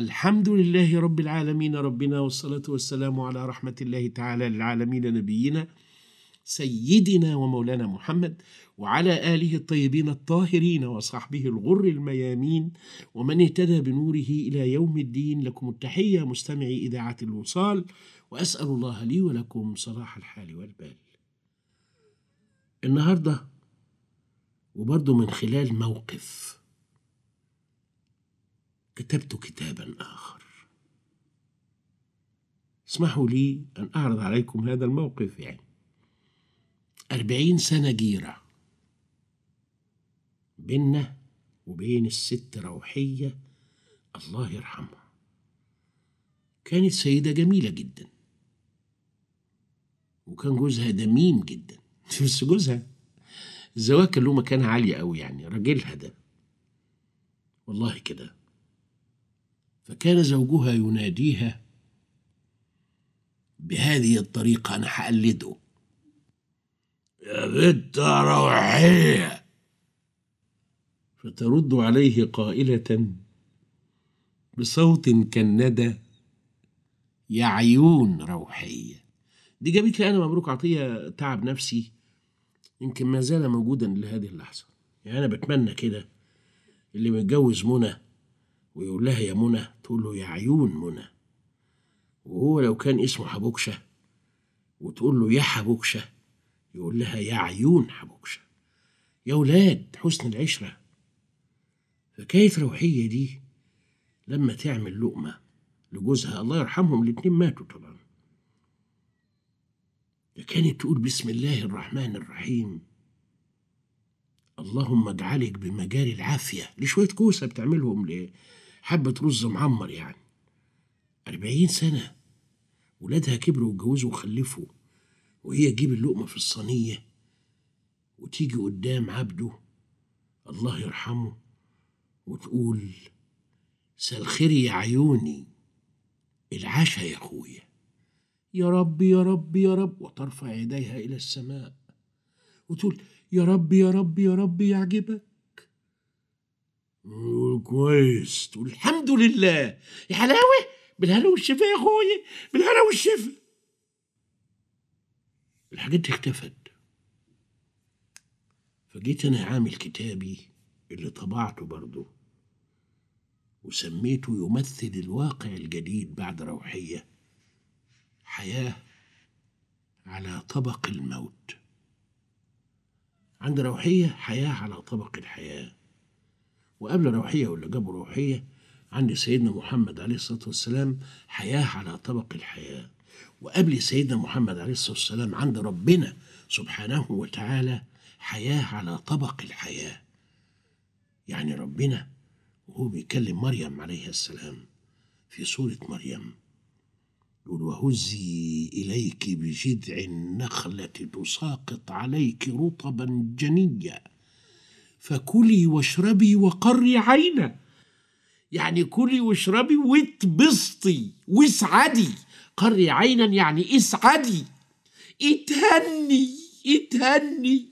الحمد لله رب العالمين ربنا والصلاة والسلام على رحمة الله تعالى للعالمين نبينا سيدنا ومولانا محمد وعلى آله الطيبين الطاهرين وصحبه الغر الميامين ومن اهتدى بنوره إلى يوم الدين. لكم التحية مستمعي إذاعة الوصال وأسأل الله لي ولكم صلاح الحال والبال. النهاردة وبرضه من خلال موقف كتبت كتابا آخر. اسمحوا لي أن أعرض عليكم هذا الموقف يعني. أربعين سنة جيرة. بيننا وبين الست روحية الله يرحمها. كانت سيدة جميلة جدا. وكان جوزها دميم جدا. بس جوزها الزواج كان له مكانة عالية أوي يعني راجلها ده. والله كده. فكان زوجها يناديها بهذه الطريقة أنا هقلده يا بنت روحية. فترد عليه قائلة بصوت كالندى يا عيون روحية. دي جابت لي أنا مبروك عطية تعب نفسي يمكن ما زال موجودا لهذه اللحظة. يعني أنا بتمنى كده اللي متجوز منى ويقول لها يا منى تقول له يا عيون منى. وهو لو كان اسمه حبوكشة وتقول له يا حبوكشة يقول لها يا عيون حبوكشة. يا ولاد حسن العشرة. فكيف روحية دي لما تعمل لقمة لجوزها الله يرحمهم الاتنين ماتوا طبعا. كانت تقول بسم الله الرحمن الرحيم اللهم اجعلك بمجاري العافية. لشوية كوسة بتعملهم لحبة رز معمر يعني. أربعين سنة. ولادها كبروا واتجوزوا وخلفوا. وهي تجيب اللقمة في الصينية. وتيجي قدام عبده. الله يرحمه. وتقول خير يا عيوني. العشاء يا أخويا. يا رب يا رب يا رب. وترفع يديها إلى السماء. وتقول يا رب يا رب يا رب يعجبك. كويس. تقول الحمد لله. يا حلاوة؟ بالهنا والشفا يا اخويا بالهنا والشفا. الحاجات دي اختفت. فجيت أنا عامل كتابي اللي طبعته برضه. وسميته يمثل الواقع الجديد بعد روحية. حياة على طبق الموت. عند روحية حياة على طبق الحياة. وقبل روحية واللي جابوا روحية عند سيدنا محمد عليه الصلاة والسلام حياة على طبق الحياة. وقبل سيدنا محمد عليه الصلاة والسلام عند ربنا سبحانه وتعالى حياة على طبق الحياة. يعني ربنا وهو بيكلم مريم عليه السلام في سورة مريم يقول وهزي إليك بجذع النخلة تساقط عليك رطبا جنيا. فكلي واشربي وقري عينا. يعني كلي واشربي واتبسطي واسعدي. قري عينا يعني اسعدي. اتهني اتهني.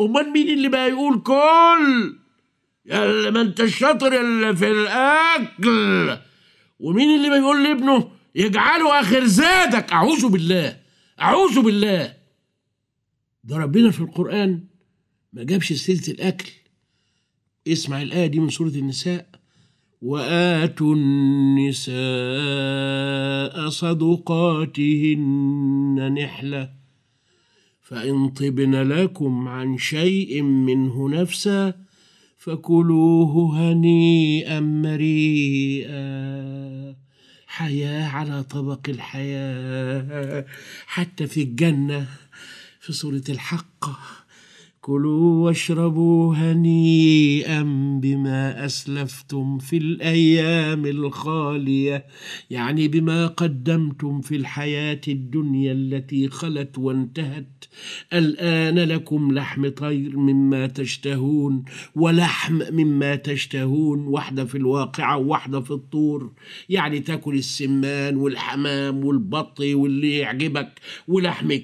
امال مين اللي بقى يقول كل؟ يا ما انت الشاطر اللي في الأكل. ومين اللي بيقول لابنه يجعله آخر زادك؟ أعوذ بالله أعوذ بالله. ده ربنا في القرآن ما جابش سيرة الأكل. اسمع الآية دي من سورة النساء. وآتوا النساء صدقاتهن نحلة. فإن طبن لكم عن شيء منه نفسا فكلوه هنيئا مريئا. حياة على طبق الحياة. حتى في الجنة في سورة الحق. كلوا واشربوا هنيئا بما أسلفتم في الأيام الخالية يعني بما قدمتم في الحياة الدنيا التي خلت وانتهت. الآن لكم لحم طير مما تشتهون ولحم مما تشتهون واحدة في الواقعة وواحدة في الطور. يعني تأكل السمان والحمام والبط واللي يعجبك ولحم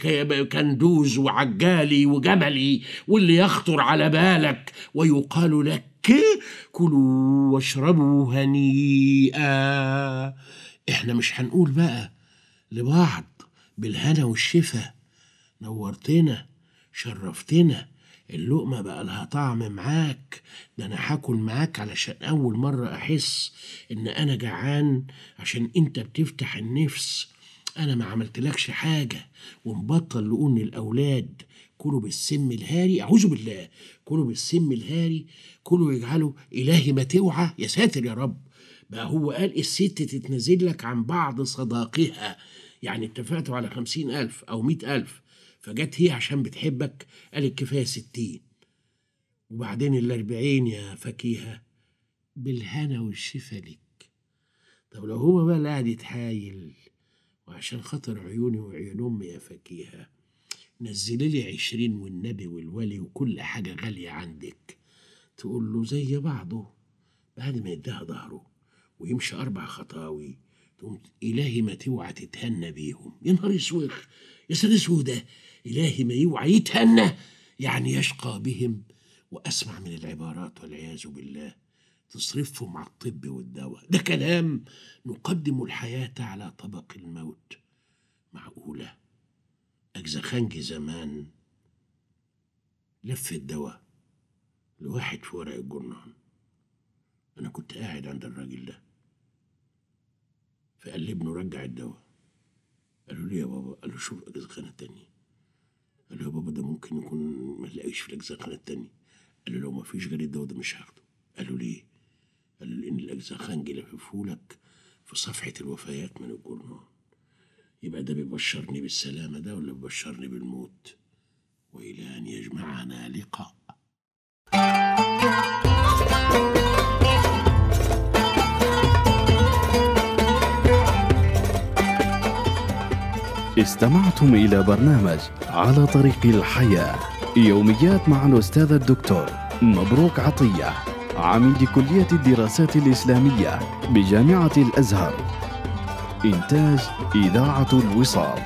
كندوز وعجالي وجملي واللي يخطر على بالك ويقال لك كلوا واشربوا هنيئا. إحنا مش هنقول بقى لبعض بالهنا والشفا. نورتنا شرفتنا اللقمة بقى لها طعم معاك. ده أنا هاكل معاك علشان أول مرة أحس إن أنا جعان عشان أنت بتفتح النفس أنا ما عملتلكش حاجة ومبطل لقون الأولاد. كلوا بالسم الهاري أعوذ بالله. كلوا بالسم الهاري كلوا يجعلوا إلهي ما توعى يا ساتر يا رب. بقى هو قال الست تتنازل لك عن بعض صداقها. يعني اتفقتوا على خمسين ألف أو مئة ألف. فجت هي عشان بتحبك قالت كفاية ستين. وبعدين الأربعين يا فكيهة. بالهنا والشفا لك. طب لو هو بقى قاعد يتحايل وعشان خاطر عيوني وعيون أمي يا فكيهة نزلي لي عشرين والنبي والولي وكل حاجة غالية عندك. تقول له زي بعضه. بعد ما يديها ظهره ويمشي أربع خطاوي تقوم إلهي ما توعى تتهنى بيهم. يا نهار أسود! يا سيد اسود إلهي ما يوعى يتهنى! يعني يشقى بهم وأسمع من العبارات والعياذ بالله. تصرفهم على الطب والدواء. ده كلام نقدم الحياة على طبق الموت. معقولة؟ أجزخانجي زمان لف الدواء لواحد في ورق الجرنان أنا كنت قاعد عند الراجل ده. فقال لي ابنه رجع الدواء. قال له ليه يا بابا قال له شوف الأجزخانة التانية. قال له يا بابا ده ممكن يكون ما نلاقيش في الأجزخانة التانية. قال له لو ما فيش غير الدواء ده مش هاخده. قال له ليه؟ قال لأن الأجزخانجي لففهولك في صفحة الوفيات من الجرنان يبقى ده بيبشرني بالسلامة ده ولا بيبشرني بالموت؟ وإلى أن يجمعنا لقاء. استمعتم إلى برنامج على طريق الحياة. يوميات مع الأستاذ الدكتور مبروك عطية. عميد كلية الدراسات الإسلامية بجامعة الأزهر. إنتاج إذاعة الوصال.